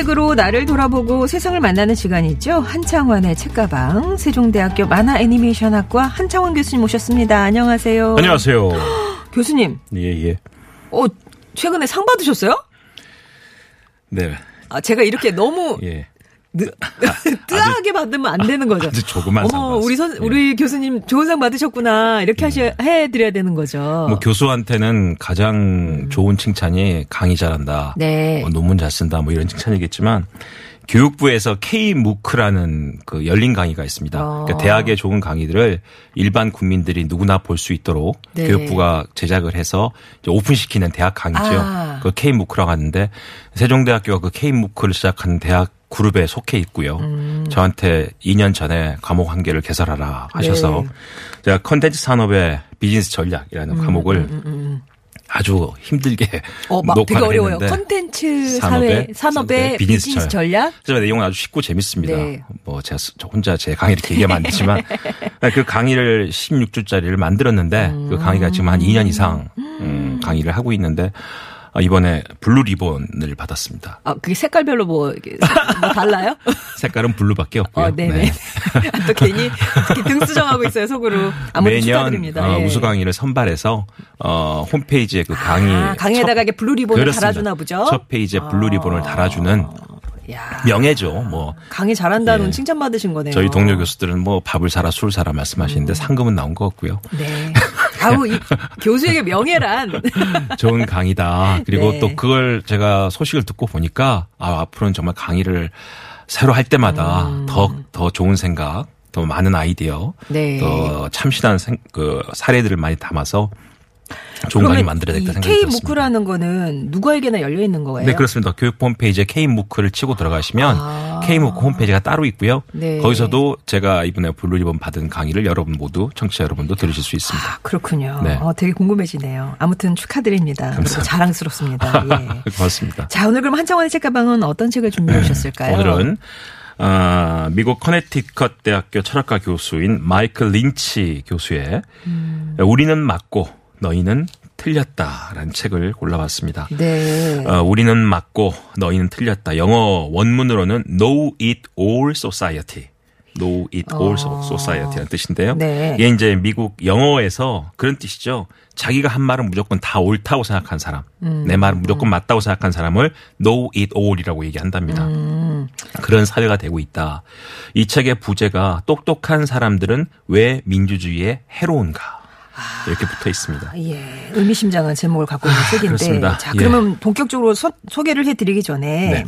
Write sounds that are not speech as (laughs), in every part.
책으로 나를 돌아보고 세상을 만나는 시간이죠. 한창원의 책가방 세종대학교 만화 애니메이션학과 한창원 교수님 모셨습니다. 안녕하세요. 안녕하세요. (gasps) 교수님, 예, 예. 어, 최근에 상 받으셨어요? 네. 아, 제가 이렇게 너무 예. 느, 뜨하게 (laughs) 받으면 안 되는 거죠. 아주 조그만 상 어머, 우리 선, 받았어요. 예. 우리 교수님 좋은 상 받으셨구나. 이렇게 하셔, 해드려야 되는 거죠. 뭐 교수한테는 가장 좋은 칭찬이 강의 잘한다. 네. 뭐 논문 잘 쓴다. 뭐 이런 칭찬이겠지만 교육부에서 K 무크라는 그 열린 강의가 있습니다. 어. 그러니까 대학의 좋은 강의들을 일반 국민들이 누구나 볼 수 있도록 네. 교육부가 제작을 해서 오픈시키는 대학 강의죠. 아. 그 K 무크라고 하는데 세종대학교가 그 K 무크를 시작한 대학 그룹에 속해 있고요. 음. 저한테 2년 전에 과목 한 개를 개설하라 하셔서 네. 음, 제가 컨텐츠 산업의 비즈니스 전략이라는 과목을 아주 힘들게 어, 막 되게 녹화를 어려워요. 했는데 컨텐츠 산업의, 산업의 비즈니스, 비즈니스 전략? 하지만 내용은 아주 쉽고 재밌습니다. 네. 뭐 제가 혼자 제 강의를 이렇게 얘기하면 안 되지만 (laughs) 그 강의를 16주짜리를 만들었는데 그 강의가 지금 한 2년 이상 음, 강의를 하고 있는데 아, 이번에 blue ribbon을 받았습니다. 아, 그게 색깔별로 뭐, 뭐 달라요? (laughs) 색깔은 blue밖에 없고요. 어, 네네. (laughs) 또 괜히 특히 등 수정하고 있어요, 속으로. 아무튼 매년. 어, 예. 우수 강의를 선발해서 어, 홈페이지에 그 강의 아, 강의에다가 이게 blue ribbon을 그렇습니다. 달아주나 보죠? 첫 페이지에 blue ribbon을 달아주는 야, 명예죠. 뭐 강의 잘한다는 예. 칭찬 받으신 거네요. 저희 동료 교수들은 뭐 밥을 사라 술 사라 말씀하시는데 상금은 나온 것 같고요. 네. 아우, 이 교수에게 명예란. (laughs) 좋은 강의다. 그리고 네. 또 그걸 제가 소식을 듣고 보니까 아, 앞으로는 정말 강의를 새로 할 때마다 음. 더, 더 좋은 생각, 더 많은 아이디어, 네. 더 참신한 생, 그 사례들을 많이 담아서 좋은 강의 만들어야 되겠다 생각이 K 들었습니다. MOOC이라는 거는 누구에게나 열려 있는 거예요? 네, 그렇습니다. 교육부 홈페이지에 K-MOOC을 치고 들어가시면 아. K-MOOC 홈페이지가 따로 있고요. 네. 거기서도 제가 이번에 blue ribbon 받은 강의를 여러분 모두 청취자 여러분도 들으실 수 있습니다. 아, 그렇군요. 네. 어, 되게 궁금해지네요. 아무튼 축하드립니다. 그리고 자랑스럽습니다. (laughs) 예. 고맙습니다. 자, 오늘 그럼 한창원의 책가방은 어떤 책을 준비해 오셨을까요? 오늘은 아, 미국 커네티컷 대학교 철학과 교수인 마이클 린치 교수의 음. 우리는 맞고 너희는 틀렸다라는 책을 골라봤습니다. 네. 어, 우리는 맞고 너희는 틀렸다. 영어 원문으로는 Know It All Society. Know It All Society라는 뜻인데요. 어. 네. 이게 이제 미국 영어에서 그런 뜻이죠. 자기가 한 말은 무조건 다 옳다고 생각한 사람, 음. 내 말은 무조건 맞다고 생각한 사람을 Know It All이라고 얘기한답니다. 음. 그런 사회가 되고 있다. 이 책의 부제가 똑똑한 사람들은 왜 민주주의에 해로운가 이렇게 붙어 있습니다. 예, 의미심장한 제목을 갖고 있는 책인데. 아, 그렇습니다. 자, 예. 그러면 본격적으로 소, 소개를 해드리기 전에. 네.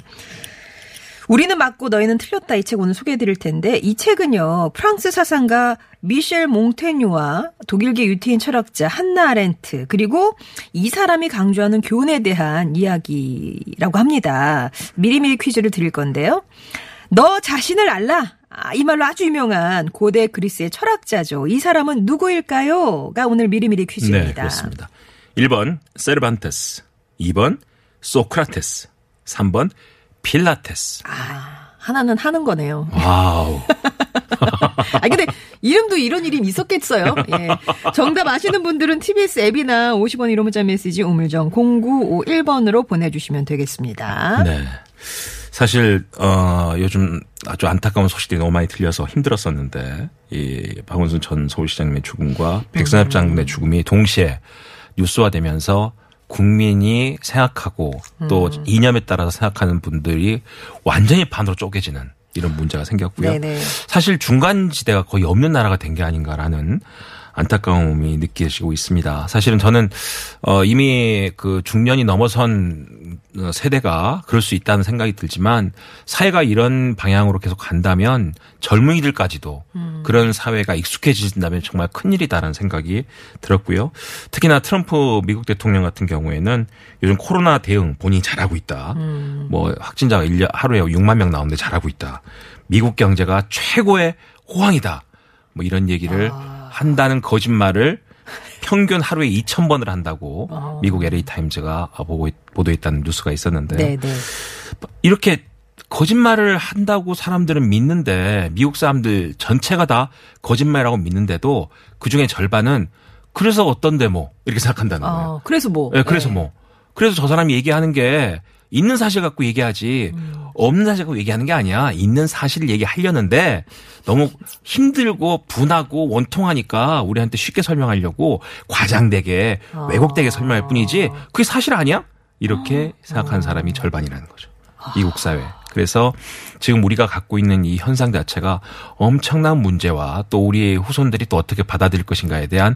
우리는 맞고 너희는 틀렸다 이 책 오늘 소개해 드릴 텐데 이 책은요 프랑스 사상가 미셸 몽테뉴와 독일계 유태인 철학자 한나 아렌트 그리고 이 사람이 강조하는 교훈에 대한 이야기라고 합니다. 미리미리 퀴즈를 드릴 건데요. 너 자신을 알라. 아, 이 말로 아주 유명한 고대 그리스의 철학자죠. 이 사람은 누구일까요?가 오늘 미리미리 퀴즈입니다. 네, 그렇습니다. 1번 세르반테스, 2번 소크라테스, 3번 필라테스. 아, 하나는 하는 거네요. 와우. (laughs) 아 근데 이름도 이런 이름 있었겠어요. 예. 정답 아시는 분들은 TBS 앱이나 50원 1호 문자 메시지 우물정 0951번으로 보내주시면 되겠습니다. 네. 사실 어 요즘 아주 안타까운 소식들이 너무 많이 들려서 힘들었었는데 이 박원순 전 서울시장님의 죽음과 백선엽 장군의 죽음이 동시에 뉴스화되면서 국민이 생각하고 또 이념에 따라서 생각하는 분들이 완전히 반으로 쪼개지는 이런 문제가 생겼고요. 네네. 사실 중간 지대가 거의 없는 나라가 된 게 아닌가라는 안타까움이 느껴지고 있습니다. 사실은 저는 어 이미 그 중년이 넘어선 세대가 그럴 수 있다는 생각이 들지만 사회가 이런 방향으로 계속 간다면 젊은이들까지도 그런 사회가 익숙해진다면 정말 큰일이다라는 생각이 들었고요. 특히나 트럼프 미국 대통령 같은 경우에는 요즘 코로나 대응 본인이 잘하고 있다. 뭐 확진자가 1년 하루에 6만 명 나오는데 잘하고 있다. 미국 경제가 최고의 호황이다. 뭐 이런 얘기를 한다는 거짓말을 평균 하루에 2,000번을 한다고 미국 LA 타임즈가 보고 있- 보도했다는 뉴스가 있었는데 네, 네. 이렇게 거짓말을 한다고 사람들은 믿는데 미국 사람들 전체가 다 거짓말이라고 믿는데도 그 중에 절반은 그래서 어떤데 뭐 이렇게 생각한다는 거예요. 아, 그래서 뭐. 예, 그래서 네. 뭐. 그래서 저 사람이 얘기하는 게 있는 사실 갖고 얘기하지 없는 사실 갖고 얘기하는 게 아니야. 있는 사실을 얘기하려는데 너무 힘들고 분하고 원통하니까 우리한테 쉽게 설명하려고 과장되게 왜곡되게 설명할 뿐이지 그게 사실 아니야? 이렇게 생각하는 사람이 절반이라는 거죠. 미국 사회. 그래서 지금 우리가 갖고 있는 이 현상 자체가 엄청난 문제와 또 우리의 후손들이 또 어떻게 받아들일 것인가에 대한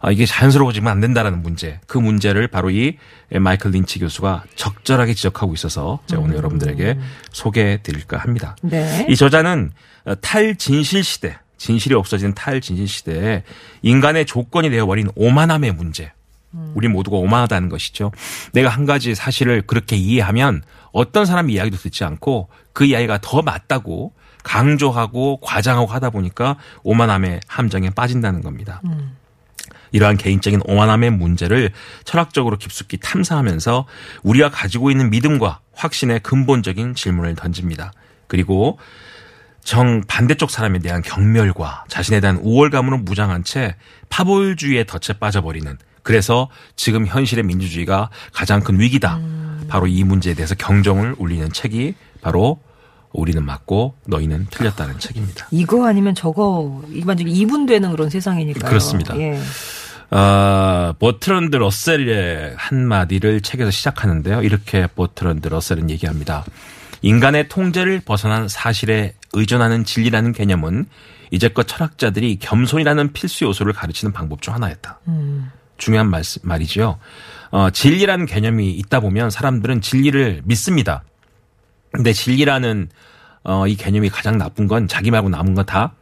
아, 이게 자연스러워지면 안 된다라는 문제. 그 문제를 바로 이 마이클 린치 교수가 적절하게 지적하고 있어서 제가 오늘 여러분들에게 소개해 드릴까 합니다. 네. 이 저자는 어, 탈진실 시대, 진실이 없어지는 탈진실 시대에 인간의 조건이 되어버린 오만함의 문제. 우리 모두가 오만하다는 것이죠. 내가 한 가지 사실을 그렇게 이해하면 어떤 사람 이야기도 듣지 않고 그 이야기가 더 맞다고 강조하고 과장하고 하다 보니까 오만함의 함정에 빠진다는 겁니다. 이러한 개인적인 오만함의 문제를 철학적으로 깊숙이 탐사하면서 우리가 가지고 있는 믿음과 확신의 근본적인 질문을 던집니다. 그리고 정 반대쪽 사람에 대한 경멸과 자신에 대한 우월감으로 무장한 채 파벌주의에 덫에 빠져버리는 그래서 지금 현실의 민주주의가 가장 큰 위기다. 바로 이 문제에 대해서 경종을 울리는 책이 바로 우리는 맞고 너희는 틀렸다는 책입니다. 이거 아니면 저거 일반적으로 이분되는 그런 세상이니까요. 그렇습니다. 예. 어, 버트런드 러셀의 한마디를 책에서 시작하는데요. 이렇게 버트런드 러셀은 얘기합니다. 인간의 통제를 벗어난 사실에 의존하는 진리라는 개념은 이제껏 철학자들이 겸손이라는 필수 요소를 가르치는 방법 중 하나였다. 중요한 말, 말이죠. 어, 진리라는 개념이 있다 보면 사람들은 진리를 믿습니다. 근데 진리라는 어, 이 개념이 가장 나쁜 건 자기 말고 남은 건 다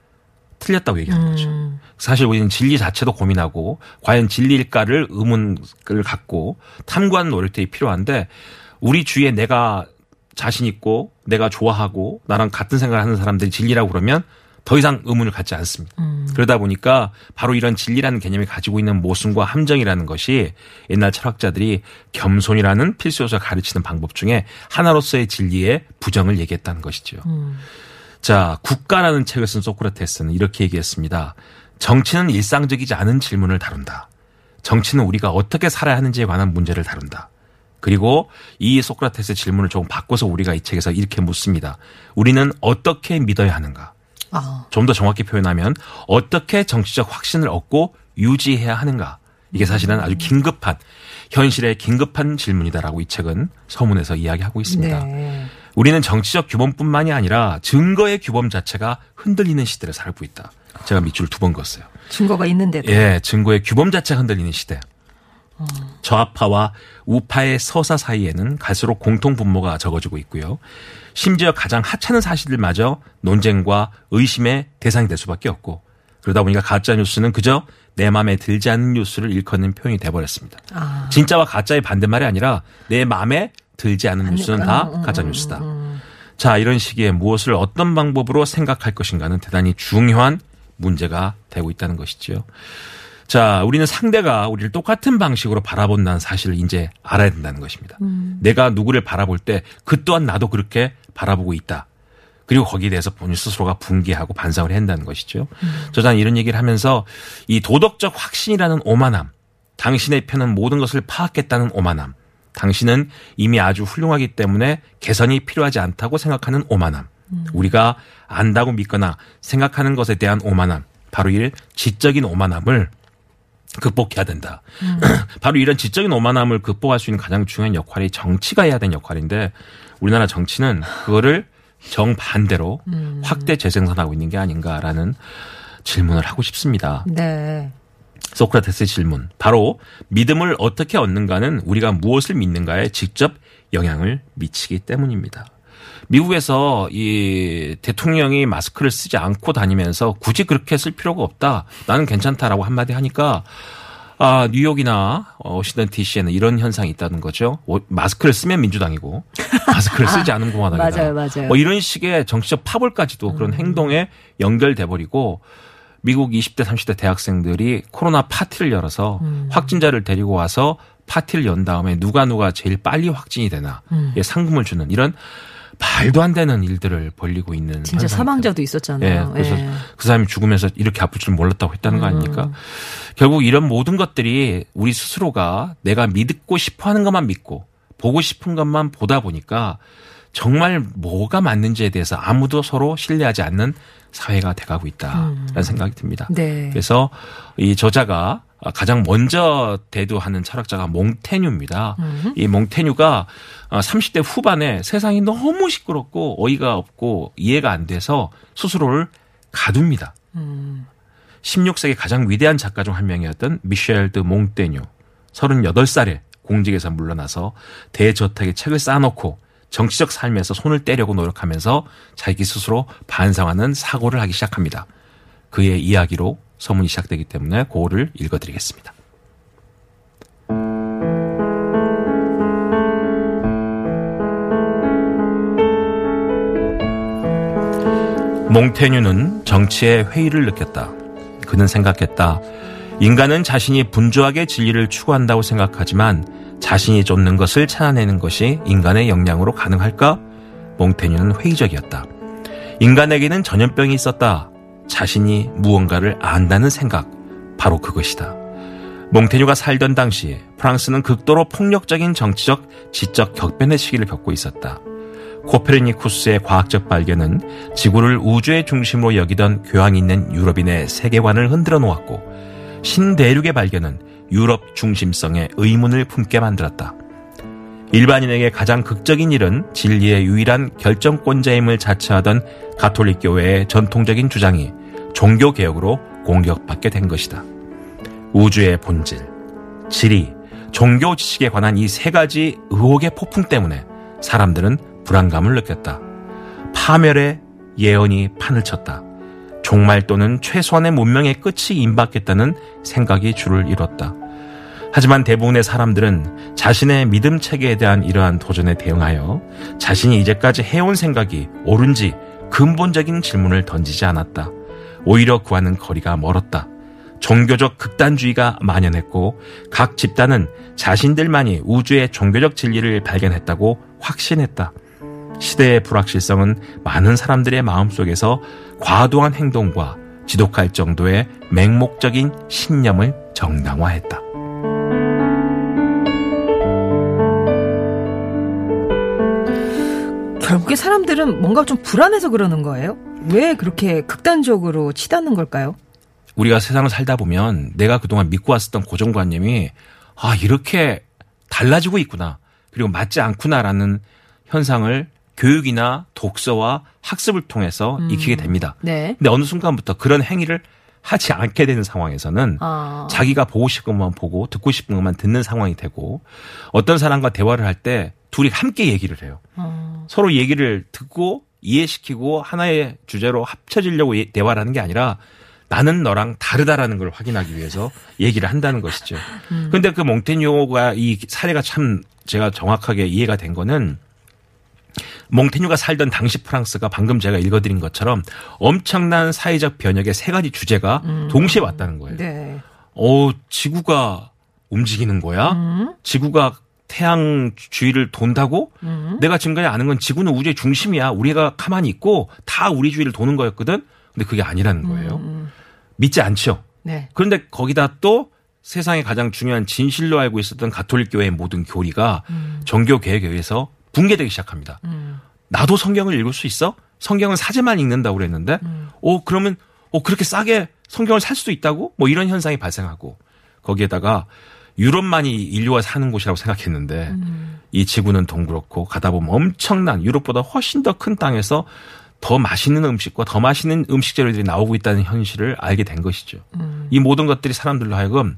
틀렸다고 얘기하는 거죠. 사실 우리는 진리 자체도 고민하고 과연 진리일까를 의문을 갖고 탐구하는 노력들이 필요한데 우리 주위에 내가 자신 있고 내가 좋아하고 나랑 같은 생각을 하는 사람들이 진리라고 그러면 더 이상 의문을 갖지 않습니다. 그러다 보니까 바로 이런 진리라는 개념이 가지고 있는 모순과 함정이라는 것이 옛날 철학자들이 겸손이라는 필수 요소를 가르치는 방법 중에 하나로서의 진리의 부정을 얘기했다는 것이죠. 자, 국가라는 책을 쓴 소크라테스는 이렇게 얘기했습니다. 정치는 일상적이지 않은 질문을 다룬다. 정치는 우리가 어떻게 살아야 하는지에 관한 문제를 다룬다. 그리고 이 소크라테스의 질문을 조금 바꿔서 우리가 이 책에서 이렇게 묻습니다. 우리는 어떻게 믿어야 하는가? 아, 좀더 정확히 표현하면 어떻게 정치적 확신을 얻고 유지해야 하는가? 이게 사실은 아주 긴급한 현실의 긴급한 질문이다라고 이 책은 서문에서 이야기하고 있습니다. 네. 우리는 정치적 규범뿐만이 아니라 증거의 규범 자체가 흔들리는 시대를 살고 있다. 제가 밑줄 두번 그었어요. 증거가 있는데도. 예, 증거의 규범 자체가 흔들리는 시대. 저하파와 우파의 서사 사이에는 갈수록 공통 분모가 적어지고 있고요. 심지어 가장 하찮은 사실들마저 논쟁과 의심의 대상이 될 수밖에 없고 그러다 보니까 가짜 뉴스는 그저 내 마음에 들지 않는 뉴스를 일컫는 표현이 돼버렸습니다. 아. 진짜와 가짜의 반대말이 아니라 내 마음에 들지 않는 뉴스는 다 가짜 뉴스다. 자, 이런 시기에 무엇을 어떤 방법으로 생각할 것인가는 대단히 중요한 문제가 되고 있다는 것이지요. 자, 우리는 상대가 우리를 똑같은 방식으로 바라본다는 사실을 이제 알아야 된다는 것입니다. 내가 누구를 바라볼 때 그 또한 나도 그렇게 바라보고 있다. 그리고 거기에 대해서 본인 스스로가 분개하고 반성을 한다는 것이죠. 저자는 이런 얘기를 하면서 이 도덕적 확신이라는 오만함, 당신의 편은 모든 것을 파악했다는 오만함, 당신은 이미 아주 훌륭하기 때문에 개선이 필요하지 않다고 생각하는 오만함, 우리가 안다고 믿거나 생각하는 것에 대한 오만함, 바로 이 지적인 오만함을 극복해야 된다. (clears throat) 바로 이런 지적인 오만함을 극복할 수 있는 가장 중요한 역할이 정치가 해야 되는 역할인데 우리나라 정치는 그거를 정반대로 확대 재생산하고 있는 게 아닌가라는 질문을 하고 싶습니다. 네. 소크라테스의 질문. 바로 믿음을 어떻게 얻는가는 우리가 무엇을 믿는가에 직접 영향을 미치기 때문입니다. 미국에서 이 대통령이 마스크를 쓰지 않고 다니면서 굳이 그렇게 쓸 필요가 없다. 나는 괜찮다라고 한마디 하니까 아, 뉴욕이나 어, 워싱턴 DC에는 이런 현상이 있다는 거죠. 오- 마스크를 쓰면 민주당이고 (laughs) 마스크를 쓰지 않으면 공화당이다. 맞아요, 맞아요. 뭐 이런 식의 정치적 파벌까지도 그런 행동에 연결돼 버리고 미국 20대 30대 대학생들이 코로나 파티를 열어서 확진자를 데리고 와서 파티를 연 다음에 누가 누가 제일 빨리 확진이 되나 예, 상금을 주는 이런 말도 안 되는 일들을 벌리고 있는 진짜 현상이 사망자도 예, 있었잖아요. 그래서 예. 그 사람이 죽으면서 이렇게 아플 줄 몰랐다고 했다는 거 아닙니까? 결국 이런 모든 것들이 우리 스스로가 내가 믿고 싶어 하는 것만 믿고 보고 싶은 것만 보다 보니까 정말 뭐가 맞는지에 대해서 아무도 서로 신뢰하지 않는 사회가 돼가고 있다라는 생각이 듭니다. 네. 그래서 이 저자가 가장 먼저 대두하는 철학자가 몽테뉴입니다. 이 몽테뉴가 30대 후반에 세상이 너무 시끄럽고 어이가 없고 이해가 안 돼서 스스로를 가둡니다. 16세기 가장 위대한 작가 중 한 명이었던 미셸 드 몽테뉴. 38살에 공직에서 물러나서 대저택에 책을 쌓아놓고 정치적 삶에서 손을 떼려고 노력하면서 자기 스스로 반성하는 사고를 하기 시작합니다. 그의 이야기로 서문이 시작되기 때문에 그거를 읽어드리겠습니다. 몽테뉴는 정치의 회의를 느꼈다. 그는 생각했다. 인간은 자신이 분주하게 진리를 추구한다고 생각하지만 자신이 쫓는 것을 찾아내는 것이 인간의 역량으로 가능할까? 몽테뉴는 회의적이었다. 인간에게는 전염병이 있었다. 자신이 무언가를 안다는 생각. 바로 그것이다. 몽테뉴가 살던 당시 프랑스는 극도로 폭력적인 정치적, 지적 격변의 시기를 겪고 있었다. 코페르니쿠스의 과학적 발견은 지구를 우주의 중심으로 여기던 교양 있는 유럽인의 세계관을 흔들어 놓았고 신대륙의 발견은 유럽 중심성의 의문을 품게 만들었다. 일반인에게 가장 극적인 일은 진리의 유일한 결정권자임을 자처하던 가톨릭 교회의 전통적인 주장이 종교 개혁으로 공격받게 된 것이다. 우주의 본질, 지리, 종교 지식에 관한 이 세 가지 의혹의 폭풍 때문에 사람들은 불안감을 느꼈다. 파멸의 예언이 판을 쳤다. 종말 또는 최소한의 문명의 끝이 임박했다는 생각이 줄을 이뤘다. 하지만 대부분의 사람들은 자신의 믿음 체계에 대한 이러한 도전에 대응하여 자신이 이제까지 해온 생각이 옳은지 근본적인 질문을 던지지 않았다. 오히려 그와는 거리가 멀었다. 종교적 극단주의가 만연했고 각 집단은 자신들만이 우주의 종교적 진리를 발견했다고 확신했다. 시대의 불확실성은 많은 사람들의 마음속에서 과도한 행동과 지독할 정도의 맹목적인 신념을 정당화했다. 결국에 사람들은 뭔가 좀 불안해서 그러는 거예요? 왜 그렇게 극단적으로 치닫는 걸까요? 우리가 세상을 살다 보면 내가 그동안 믿고 왔었던 고정관념이 아, 이렇게 달라지고 있구나. 그리고 맞지 않구나라는 현상을 교육이나 독서와 학습을 통해서 익히게 됩니다. 네. 근데 어느 순간부터 그런 행위를 하지 않게 되는 상황에서는 아. 자기가 보고 싶은 것만 보고 듣고 싶은 것만 듣는 상황이 되고 어떤 사람과 대화를 할 때 둘이 함께 얘기를 해요. 어. 서로 얘기를 듣고 이해시키고 하나의 주제로 합쳐지려고 예- 대화를 하는 게 아니라 나는 너랑 다르다라는 걸 확인하기 위해서 얘기를 한다는 것이죠. 그런데 그 몽테뉴가 이 사례가 참 제가 정확하게 이해가 된 거는 몽테뉴가 살던 당시 프랑스가 방금 제가 읽어드린 것처럼 엄청난 사회적 변혁의 세 가지 주제가 동시에 왔다는 거예요. 네. 어, 지구가 움직이는 거야? 지구가 태양 주위를 돈다고? 내가 지금까지 아는 건 지구는 우주의 중심이야. 우리가 가만히 있고 다 우리 주위를 도는 거였거든? 근데 그게 아니라는 거예요. 믿지 않죠? 네. 그런데 거기다 또 세상에 가장 중요한 진실로 알고 있었던 가톨릭 교회의 모든 교리가 종교 개혁에 의해서 붕괴되기 시작합니다. 나도 성경을 읽을 수 있어? 성경은 사제만 읽는다고 그랬는데, 오, 그러면, 오, 그렇게 싸게 성경을 살 수도 있다고? 뭐 이런 현상이 발생하고, 거기에다가 유럽만이 인류가 사는 곳이라고 생각했는데, 이 지구는 동그랗고, 가다 보면 엄청난 유럽보다 훨씬 더 큰 땅에서 더 맛있는 음식과 더 맛있는 음식 재료들이 나오고 있다는 현실을 알게 된 것이죠. 이 모든 것들이 사람들로 하여금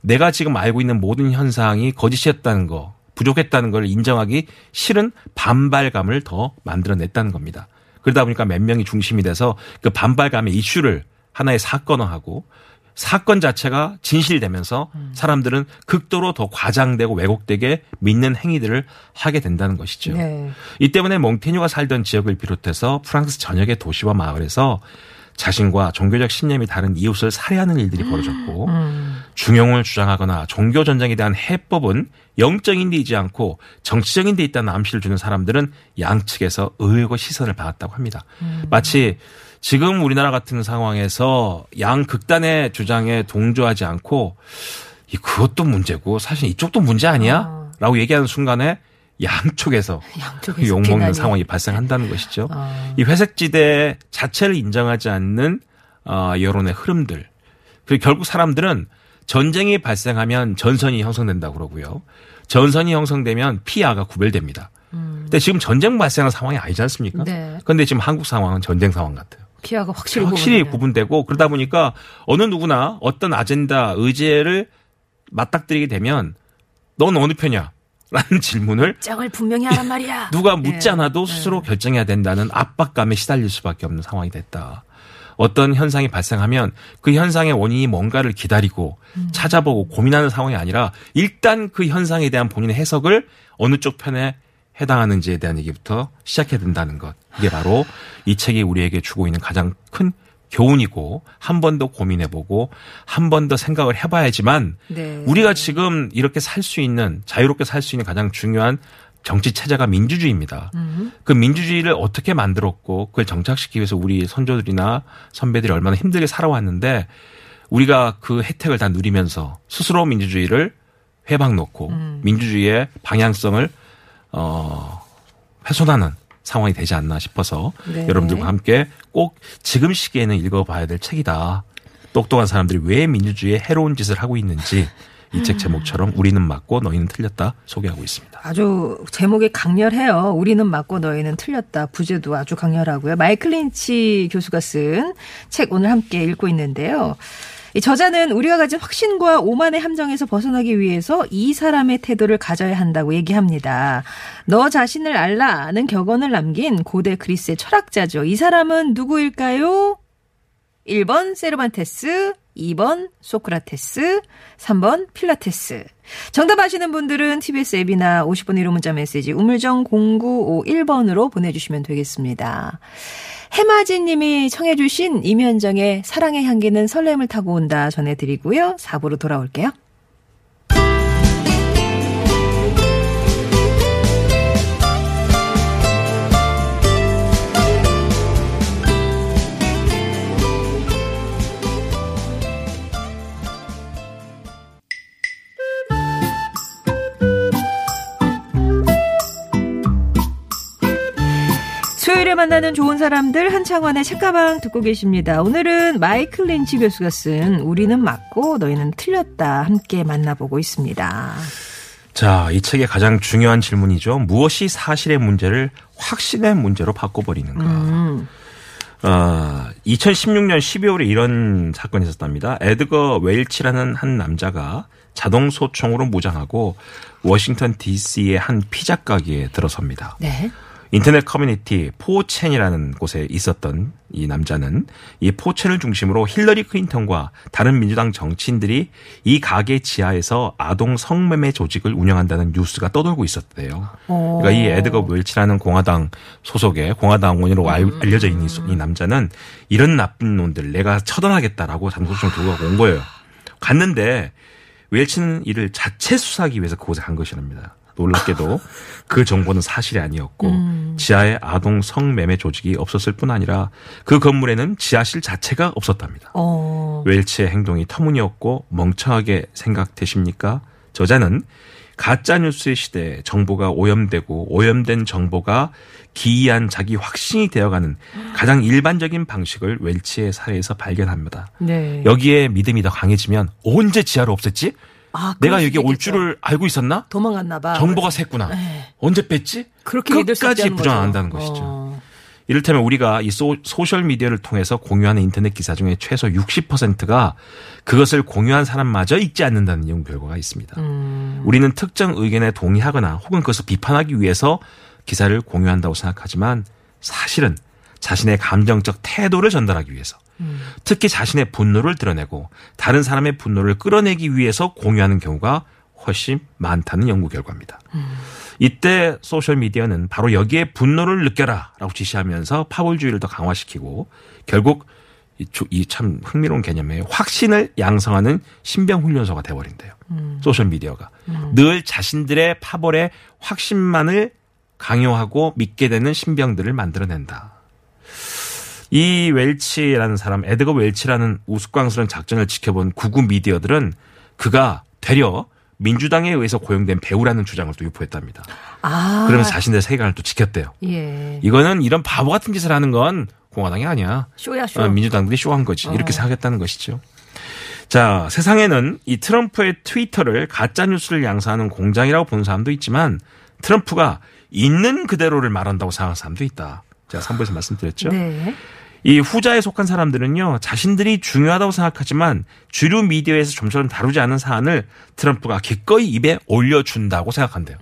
내가 지금 알고 있는 모든 현상이 거짓이었다는 거, 부족했다는 걸 인정하기 싫은 반발감을 더 만들어냈다는 겁니다. 그러다 보니까 몇 명이 중심이 돼서 그 반발감의 이슈를 하나의 사건화하고 사건 자체가 진실되면서 사람들은 극도로 더 과장되고 왜곡되게 믿는 행위들을 하게 된다는 것이죠. 네. 이 때문에 몽테뉴가 살던 지역을 비롯해서 프랑스 전역의 도시와 마을에서 자신과 종교적 신념이 다른 이웃을 살해하는 일들이 벌어졌고 중용을 주장하거나 종교 전쟁에 대한 해법은 영적인 데 있지 않고 정치적인 데 있다는 암시를 주는 사람들은 양측에서 의혹의 시선을 받았다고 합니다. 마치 지금 우리나라 같은 상황에서 양 극단의 주장에 동조하지 않고 이 그것도 문제고 사실 이쪽도 문제 아니야? 라고 얘기하는 순간에 양쪽에서 (laughs) 양쪽에서 욕먹는 비난이. 상황이 발생한다는 것이죠. 아. 이 회색지대 자체를 인정하지 않는 어, 여론의 흐름들. 그리고 결국 사람들은 전쟁이 발생하면 전선이 형성된다고 그러고요. 전선이 형성되면 피아가 구별됩니다. 근데 지금 전쟁 발생한 상황이 아니지 않습니까? 음. 네. 그런데 지금 한국 상황은 전쟁 상황 같아요. 피아가 확실히 확실히. 구분되고 그러다 보니까 어느 누구나 어떤 아젠다 의제를 맞닥뜨리게 되면 넌 어느 편이야? 라는 질문을 짱을 분명히 하란 말이야. (laughs) 누가 묻지 네. 않아도 스스로 결정해야 된다는 압박감에 시달릴 수밖에 없는 상황이 됐다. 어떤 현상이 발생하면 그 현상의 원인이 뭔가를 기다리고 음. 찾아보고 고민하는 상황이 아니라 일단 그 현상에 대한 본인의 해석을 어느 쪽 편에 해당하는지에 대한 얘기부터 시작해야 된다는 것. 이게 바로 이 책이 우리에게 주고 있는 가장 큰 교훈이고 한 번 더 고민해보고 한 번 더 생각을 해봐야지만 네. 우리가 지금 이렇게 살 수 있는 자유롭게 살 수 있는 가장 중요한 정치 체제가 민주주의입니다. 그 민주주의를 어떻게 만들었고 그걸 정착시키기 위해서 우리 선조들이나 선배들이 얼마나 힘들게 살아왔는데 우리가 그 혜택을 다 누리면서 스스로 민주주의를 회방 놓고 민주주의의 방향성을 어 훼손하는 상황이 되지 않나 싶어서 네. 여러분들과 함께 꼭 지금 시기에는 읽어봐야 될 책이다. 똑똑한 사람들이 왜 민주주의에 해로운 짓을 하고 있는지 이책 제목처럼 우리는 맞고 너희는 틀렸다 소개하고 있습니다. 아주 제목이 강렬해요. 우리는 맞고 너희는 틀렸다. 부제도 아주 강렬하고요. 마이클 린치 교수가 쓴 책 오늘 함께 읽고 있는데요. 이 저자는 우리가 가진 확신과 오만의 함정에서 벗어나기 위해서 이 사람의 태도를 가져야 한다고 얘기합니다. 너 자신을 알라는 격언을 남긴 고대 그리스의 철학자죠. 이 사람은 누구일까요? 1번 세르반테스, 2번 소크라테스, 3번 필라테스. 정답 아시는 분들은 TBS 앱이나 50번 1호 문자 메시지 우물정 0951번으로 보내주시면 되겠습니다. 해마진 님이 청해주신 임현정의 사랑의 향기는 설렘을 타고 온다 전해드리고요. 4부로 돌아올게요. 수요일에 만나는 좋은 사람들 한창원의 책가방 듣고 계십니다. 오늘은 마이클 린치 교수가 쓴 우리는 맞고 너희는 틀렸다 함께 만나보고 있습니다. 자, 이 책의 가장 중요한 질문이죠. 무엇이 사실의 문제를 확신의 문제로 바꿔버리는가. 음. 어, 2016년 12월에 이런 사건이 있었답니다. 에드거 웨일치라는 한 남자가 자동 소총으로 무장하고 워싱턴 DC의 한 피자 가게에 들어섭니다. 네. 인터넷 커뮤니티 4chan이라는 곳에 있었던 이 남자는 이 4chan을 중심으로 힐러리 클린턴과 다른 민주당 정치인들이 이 가게 지하에서 아동 성매매 조직을 운영한다는 뉴스가 떠돌고 있었대요. 오. 그러니까 이 에드거 웰치라는 공화당 소속의 공화당원인으로 알- 알려져 있는 이- 이 남자는 이런 나쁜 놈들 내가 처단하겠다라고 장소총 들고 가고 온 거예요. 갔는데 웰치는 이를 자체 수사하기 위해서 그곳에 간 것이랍니다. 놀랍게도 그 정보는 사실이 아니었고 지하에 아동 성매매 조직이 없었을 뿐 아니라 그 건물에는 지하실 자체가 없었답니다. 어. 웰치의 행동이 터무니없고 멍청하게 생각되십니까? 저자는 가짜 뉴스의 시대에 정보가 오염되고 오염된 정보가 기이한 자기 확신이 되어가는 가장 일반적인 방식을 웰치의 사례에서 발견합니다. 네. 여기에 믿음이 더 강해지면 언제 지하를 없앴지? 아, 내가 여기 올. 줄을 알고 있었나? 도망갔나 봐. 정보가 샜구나. 네. 언제 뺐지? 그렇게 끝까지 없다는 부정 안 거죠. 한다는 것이죠. 어. 이를테면 우리가 이 소, 소셜 미디어를 통해서 공유하는 인터넷 기사 중에 최소 60%가 그것을 공유한 사람마저 읽지 않는다는 연구 결과가 있습니다. 우리는 특정 의견에 동의하거나 혹은 그것을 비판하기 위해서 기사를 공유한다고 생각하지만 사실은 자신의 감정적 태도를 전달하기 위해서 특히 자신의 분노를 드러내고 다른 사람의 분노를 끌어내기 위해서 공유하는 경우가 훨씬 많다는 연구 결과입니다. 이때 소셜 미디어는 바로 여기에 분노를 느껴라 라고 지시하면서 파벌주의를 더 강화시키고 결국 이 참 흥미로운 개념이에요. 확신을 양성하는 신병 훈련소가 돼버린대요. 소셜 미디어가. 늘 자신들의 파벌의 확신만을 강요하고 믿게 되는 신병들을 만들어낸다. 이 웰치라는 사람, 에드거 웰치라는 우스꽝스러운 작전을 지켜본 구구 미디어들은 그가 되려 민주당에 의해서 고용된 배우라는 주장을 또 유포했답니다. 아. 그러면서 자신들의 세계관을 또 지켰대요. 예. 이거는 이런 바보 같은 짓을 하는 건 공화당이 아니야. 쇼야 쇼. 어, 민주당들이 쇼한 거지. 이렇게 어. 생각했다는 것이죠. 자, 세상에는 이 트럼프의 트위터를 가짜 뉴스를 양산하는 공장이라고 보는 사람도 있지만 트럼프가 있는 그대로를 말한다고 생각하는 사람도 있다. 제가 3부에서 말씀드렸죠. 네. 이 후자에 속한 사람들은요, 자신들이 중요하다고 생각하지만 주류 미디어에서 좀처럼 다루지 않은 사안을 트럼프가 기꺼이 입에 올려준다고 생각한대요.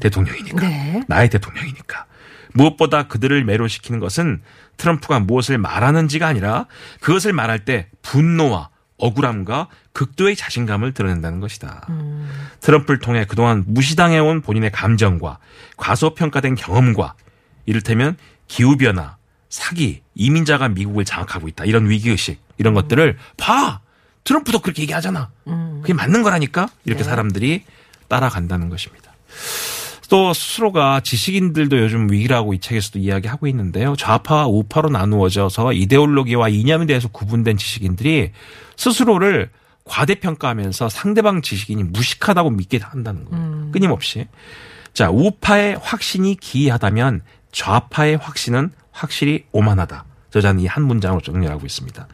대통령이니까. 네. 나의 대통령이니까. 무엇보다 그들을 매료시키는 것은 트럼프가 무엇을 말하는지가 아니라 그것을 말할 때 분노와 억울함과 극도의 자신감을 드러낸다는 것이다. 트럼프를 통해 그동안 무시당해온 본인의 감정과 과소평가된 경험과 이를테면 기후변화, 사기, 이민자가 미국을 장악하고 있다. 이런 위기의식, 이런 것들을 봐! 트럼프도 그렇게 얘기하잖아. 그게 맞는 거라니까? 이렇게 사람들이 따라간다는 것입니다. 또 스스로가 지식인들도 요즘 위기라고 이 책에서도 이야기하고 있는데요. 좌파와 우파로 나누어져서 이데올로기와 이념에 대해서 구분된 지식인들이 스스로를 과대평가하면서 상대방 지식인이 무식하다고 믿게 한다는 거예요. 끊임없이. 자, 우파의 확신이 기이하다면 좌파의 확신은 확실히 오만하다. 저자는 이 한 문장으로 정리하고 있습니다.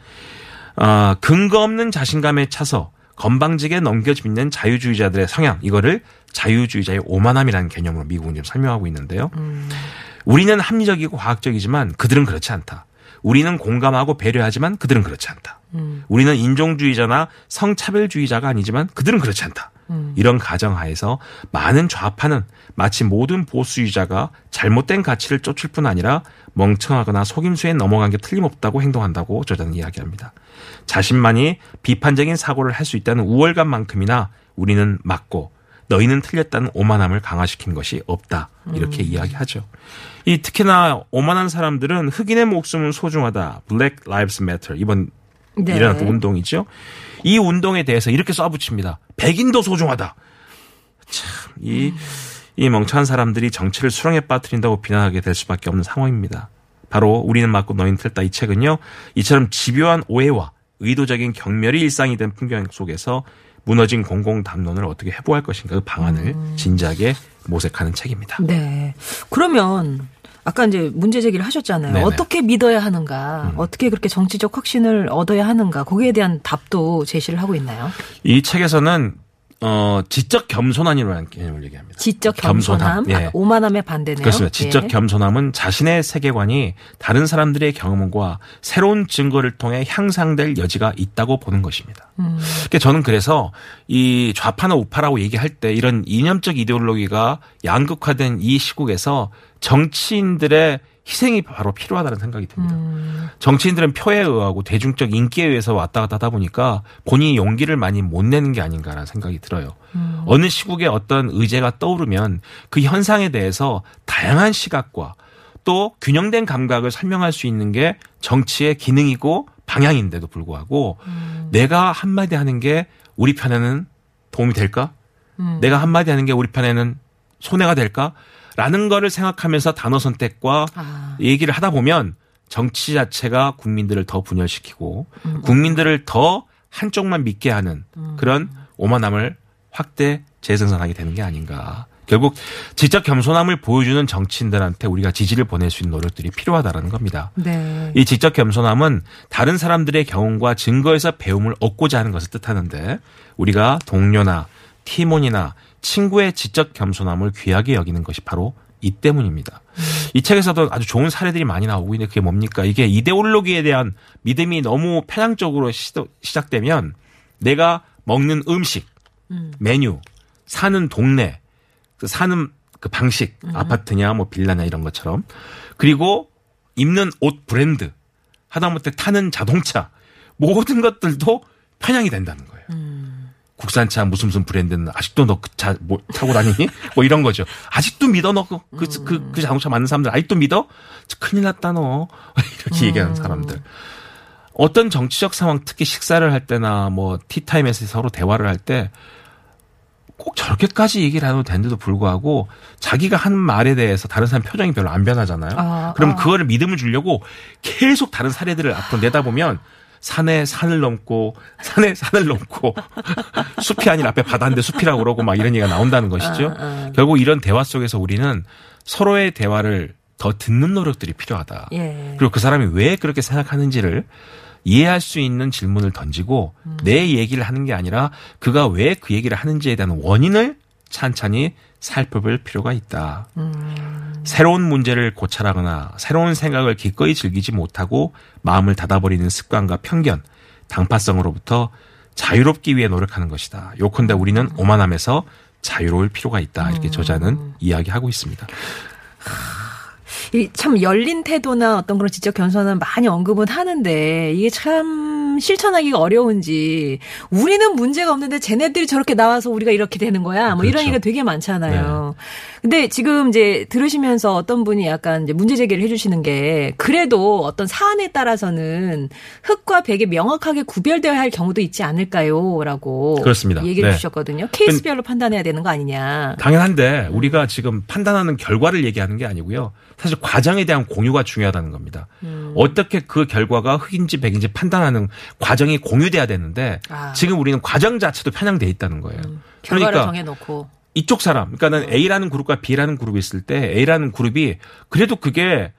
아, 근거 없는 자신감에 차서 건방지게 넘겨짚는 자유주의자들의 성향 이거를 자유주의자의 오만함이라는 개념으로 미국은 지금 설명하고 있는데요. 우리는 합리적이고 과학적이지만 그들은 그렇지 않다. 우리는 공감하고 배려하지만 그들은 그렇지 않다. 우리는 인종주의자나 성차별주의자가 아니지만 그들은 그렇지 않다. 이런 가정하에서 많은 좌파는 마치 모든 보수주의자가 잘못된 가치를 쫓을 뿐 아니라 멍청하거나 속임수에 넘어간 게 틀림없다고 행동한다고 저자는 이야기합니다. 자신만이 비판적인 사고를 할 수 있다는 우월감만큼이나 우리는 맞고 너희는 틀렸다는 오만함을 강화시킨 것이 없다. 이렇게 이야기하죠. 이 특히나 오만한 사람들은 흑인의 목숨은 소중하다. Black Lives Matter. 이번 네. 일어났던 운동이죠. 이 운동에 대해서 이렇게 쏴붙입니다. 백인도 소중하다. 참, 이, 이 멍청한 사람들이 정치를 수렁에 빠뜨린다고 비난하게 될 수밖에 없는 상황입니다. 바로 우리는 맞고 너희는 틀렸다 이 책은요. 이처럼 집요한 오해와 의도적인 경멸이 일상이 된 풍경 속에서 무너진 공공 담론을 어떻게 회복할 것인가 그 방안을 진지하게 모색하는 책입니다. 네. 그러면 아까 이제 문제 제기를 하셨잖아요. 네네. 음. 어떻게 믿어야 하는가? 어떻게 그렇게 정치적 확신을 얻어야 하는가? 거기에 대한 답도 제시를 하고 있나요? 이 책에서는 어 지적 겸손함이라는 개념을 얘기합니다. 지적 겸손함, 예. 아, 오만함의 반대네요. 그렇습니다. 지적 예. 겸손함은 자신의 세계관이 다른 사람들의 경험과 새로운 증거를 통해 향상될 여지가 있다고 보는 것입니다. 음. 그러니까 저는 그래서 이 좌파나 우파라고 얘기할 때 이런 이념적 이데올로기가 양극화된 이 시국에서 정치인들의 희생이 바로 필요하다는 생각이 듭니다. 음. 정치인들은 표에 의하고 대중적 인기에 의해서 왔다 갔다 하다 보니까 본인이 용기를 많이 못 내는 게 아닌가라는 생각이 들어요. 음. 어느 시국에 어떤 의제가 떠오르면 그 현상에 대해서 다양한 시각과 또 균형된 감각을 설명할 수 있는 게 정치의 기능이고 방향인데도 불구하고 음. 내가 한마디 하는 게 우리 편에는 도움이 될까? 음. 내가 한마디 하는 게 우리 편에는 손해가 될까? 라는 거를 생각하면서 단어 선택과 아. 얘기를 하다 보면 정치 자체가 국민들을 더 분열시키고 음, 국민들을 더 한쪽만 믿게 하는 그런 오만함을 확대 재생산하게 되는 게 아닌가. 결국 지적 겸손함을 보여주는 정치인들한테 우리가 지지를 보낼 수 있는 노력들이 필요하다라는 겁니다. 네. 이 지적 겸손함은 다른 사람들의 경험과 증거에서 배움을 얻고자 하는 것을 뜻하는데 우리가 동료나 팀원이나 친구의 지적 겸손함을 귀하게 여기는 것이 바로 이 때문입니다. 이 책에서도 아주 좋은 사례들이 많이 나오고 있는데 그게 뭡니까? 이게 이데올로기에 대한 믿음이 너무 편향적으로 시작되면 내가 먹는 음식, 메뉴, 사는 동네, 그 사는 그 방식, 아파트냐 뭐 빌라냐 이런 것처럼 그리고 입는 옷 브랜드, 하다못해 타는 자동차 모든 것들도 편향이 된다는 거예요. 국산차 무슨 무슨 브랜드는 아직도 너 그 차 뭐 타고 다니니? 뭐 이런 거죠. 아직도 믿어 너그그그 자동차 많은 사람들 아직도 믿어? 큰일 났다 너 (laughs) 이렇게 얘기하는 사람들. 어떤 정치적 상황 특히 식사를 할 때나 뭐 티타임에서 서로 대화를 할 때 꼭 저렇게까지 얘기를 해도 되는데도 불구하고 자기가 한 말에 대해서 다른 사람 표정이 별로 안 변하잖아요. 아, 그럼 아. 그거를 믿음을 주려고 계속 다른 사례들을 앞으로 내다보면 산에 산을 넘고 산에 산을 넘고 (laughs) 숲이 아니라 앞에 바다인데 숲이라고 그러고 막 이런 얘기가 나온다는 것이죠. 아, 결국 이런 대화 속에서 우리는 서로의 대화를 더 듣는 노력들이 필요하다. 예. 그리고 그 사람이 왜 그렇게 생각하는지를 이해할 수 있는 질문을 던지고 내 얘기를 하는 게 아니라 그가 왜 그 얘기를 하는지에 대한 원인을 찬찬히 살펴볼 필요가 있다. 새로운 문제를 고찰하거나 새로운 생각을 기꺼이 즐기지 못하고 마음을 닫아버리는 습관과 편견, 당파성으로부터 자유롭기 위해 노력하는 것이다. 요컨대 우리는 오만함에서 자유로울 필요가 있다. 이렇게 저자는 이야기하고 있습니다. 이참 열린 태도나 어떤 그런 지적 견선은 많이 언급은 하는데 이게 참 실천하기가 어려운지 우리는 문제가 없는데 쟤네들이 저렇게 나와서 우리가 이렇게 되는 거야. 뭐 이런 그렇죠. 얘기가 되게 많잖아요. 근데 지금 이제 들으시면서 어떤 분이 약간 이제 문제 제기를 해주시는 게 그래도 어떤 사안에 따라서는 흑과 백이 명확하게 구별되어야 할 경우도 있지 않을까요?라고 그렇습니다. 얘기를 네. 주셨거든요. 케이스별로 판단해야 되는 거 아니냐. 당연한데 우리가 지금 판단하는 결과를 얘기하는 게 아니고요. 사실 과정에 대한 공유가 중요하다는 겁니다. 음. 어떻게 그 결과가 흑인지 백인지 판단하는 과정이 공유돼야 되는데 아. 음. 지금 우리는 과정 자체도 편향돼 있다는 거예요. 결과를 그러니까 정해놓고. 이쪽 사람, 그러니까는 A라는 그룹과 B라는 그룹이 있을 때 A라는 그룹이 그래도 그게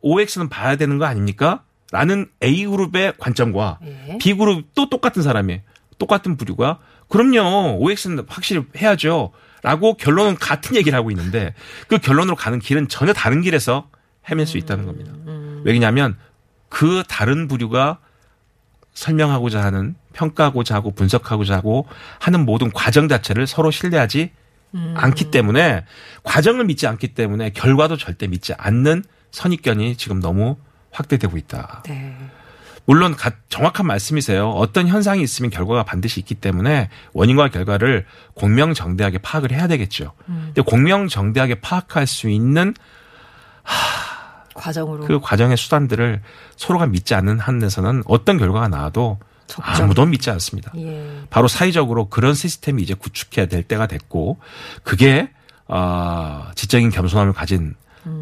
OX는 봐야 되는 거 아닙니까? 라는 A 그룹의 관점과 예. B 그룹 또 똑같은 사람이 똑같은 부류가 그럼요 OX는 확실히 해야죠. 라고 결론은 같은 얘기를 하고 있는데 그 결론으로 가는 길은 전혀 다른 길에서 헤맬 수 있다는 겁니다. 왜냐하면 그 다른 부류가 설명하고자 하는 평가하고자 하고 분석하고자 하고 하는 모든 과정 자체를 서로 신뢰하지 않기 때문에 과정을 믿지 않기 때문에 결과도 절대 믿지 않는 선입견이 지금 너무 확대되고 있다. 네. 물론 가- 정확한 말씀이세요. 어떤 현상이 있으면 결과가 반드시 있기 때문에 원인과 결과를 공명정대하게 파악을 해야 되겠죠. 근데 공명정대하게 파악할 수 있는 과정으로. 그 과정의 수단들을 서로가 믿지 않는 한에서는 어떤 결과가 나와도 적정. 아무도 믿지 않습니다. 예. 바로 사회적으로 그런 시스템이 이제 구축해야 될 때가 됐고 그게 어, 지적인 겸손함을 가진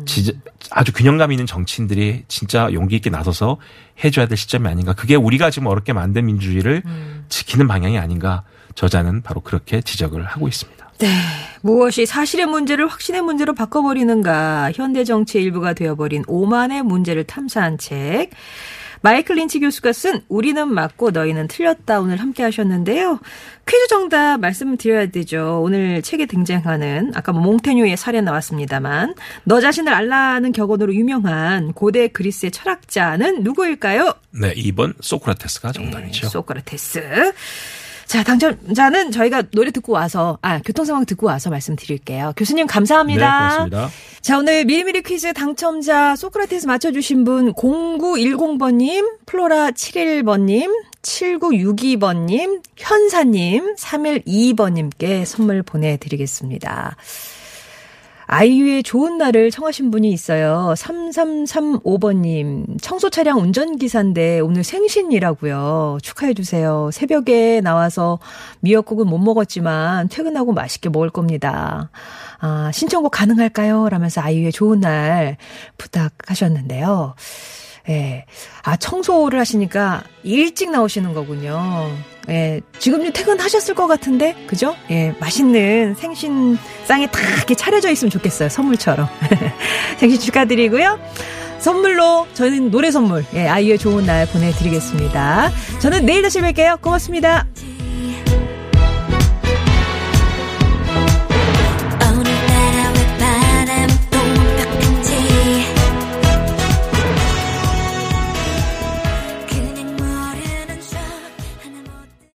지- 아주 균형감 있는 정치인들이 진짜 용기 있게 나서서 해줘야 될 시점이 아닌가. 그게 우리가 지금 어렵게 만든 민주주의를 지키는 방향이 아닌가. 저자는 바로 그렇게 지적을 하고 있습니다. 네. 무엇이 사실의 문제를 확신의 문제로 바꿔버리는가. 현대 정치의 일부가 되어버린 오만의 문제를 탐사한 책. 마이클 린치 교수가 쓴 우리는 맞고 너희는 틀렸다 오늘 함께 하셨는데요. 퀴즈 정답 말씀드려야 되죠. 오늘 책에 등장하는 아까 뭐 몽테뉴의 사례 나왔습니다만 너 자신을 알라는 격언으로 유명한 고대 그리스의 철학자는 누구일까요? 네, 2번 소크라테스가 정답이죠. 네, 소크라테스. 자, 당첨자는 저희가 노래 듣고 와서, 아, 교통 상황 듣고 와서 말씀드릴게요. 교수님 네, 감사합니다. 고맙습니다. 자, 오늘 미리미리 퀴즈 당첨자 소크라테스 맞춰주신 분 0910번님, 플로라 71번님, 7962번님, 현사님, 312번님께 선물 보내드리겠습니다. 아이유의 좋은 날을 청하신 분이 있어요. 3335번님. 청소 차량 운전기사인데 오늘 생신이라고요. 축하해주세요. 새벽에 나와서 미역국은 못 먹었지만 퇴근하고 맛있게 먹을 겁니다. 아, 신청곡 가능할까요? 라면서 아이유의 좋은 날 부탁하셨는데요. 예. 아, 청소를 하시니까 일찍 나오시는 거군요. 예. 지금 퇴근하셨을 것 같은데? 그죠? 예. 맛있는 생신상에 딱 이렇게 차려져 있으면 좋겠어요. 선물처럼. (laughs) 생신 축하드리고요. 선물로 저는 노래 선물, 예. 아이유의 좋은 날 보내드리겠습니다. 저는 내일 다시 뵐게요. 고맙습니다.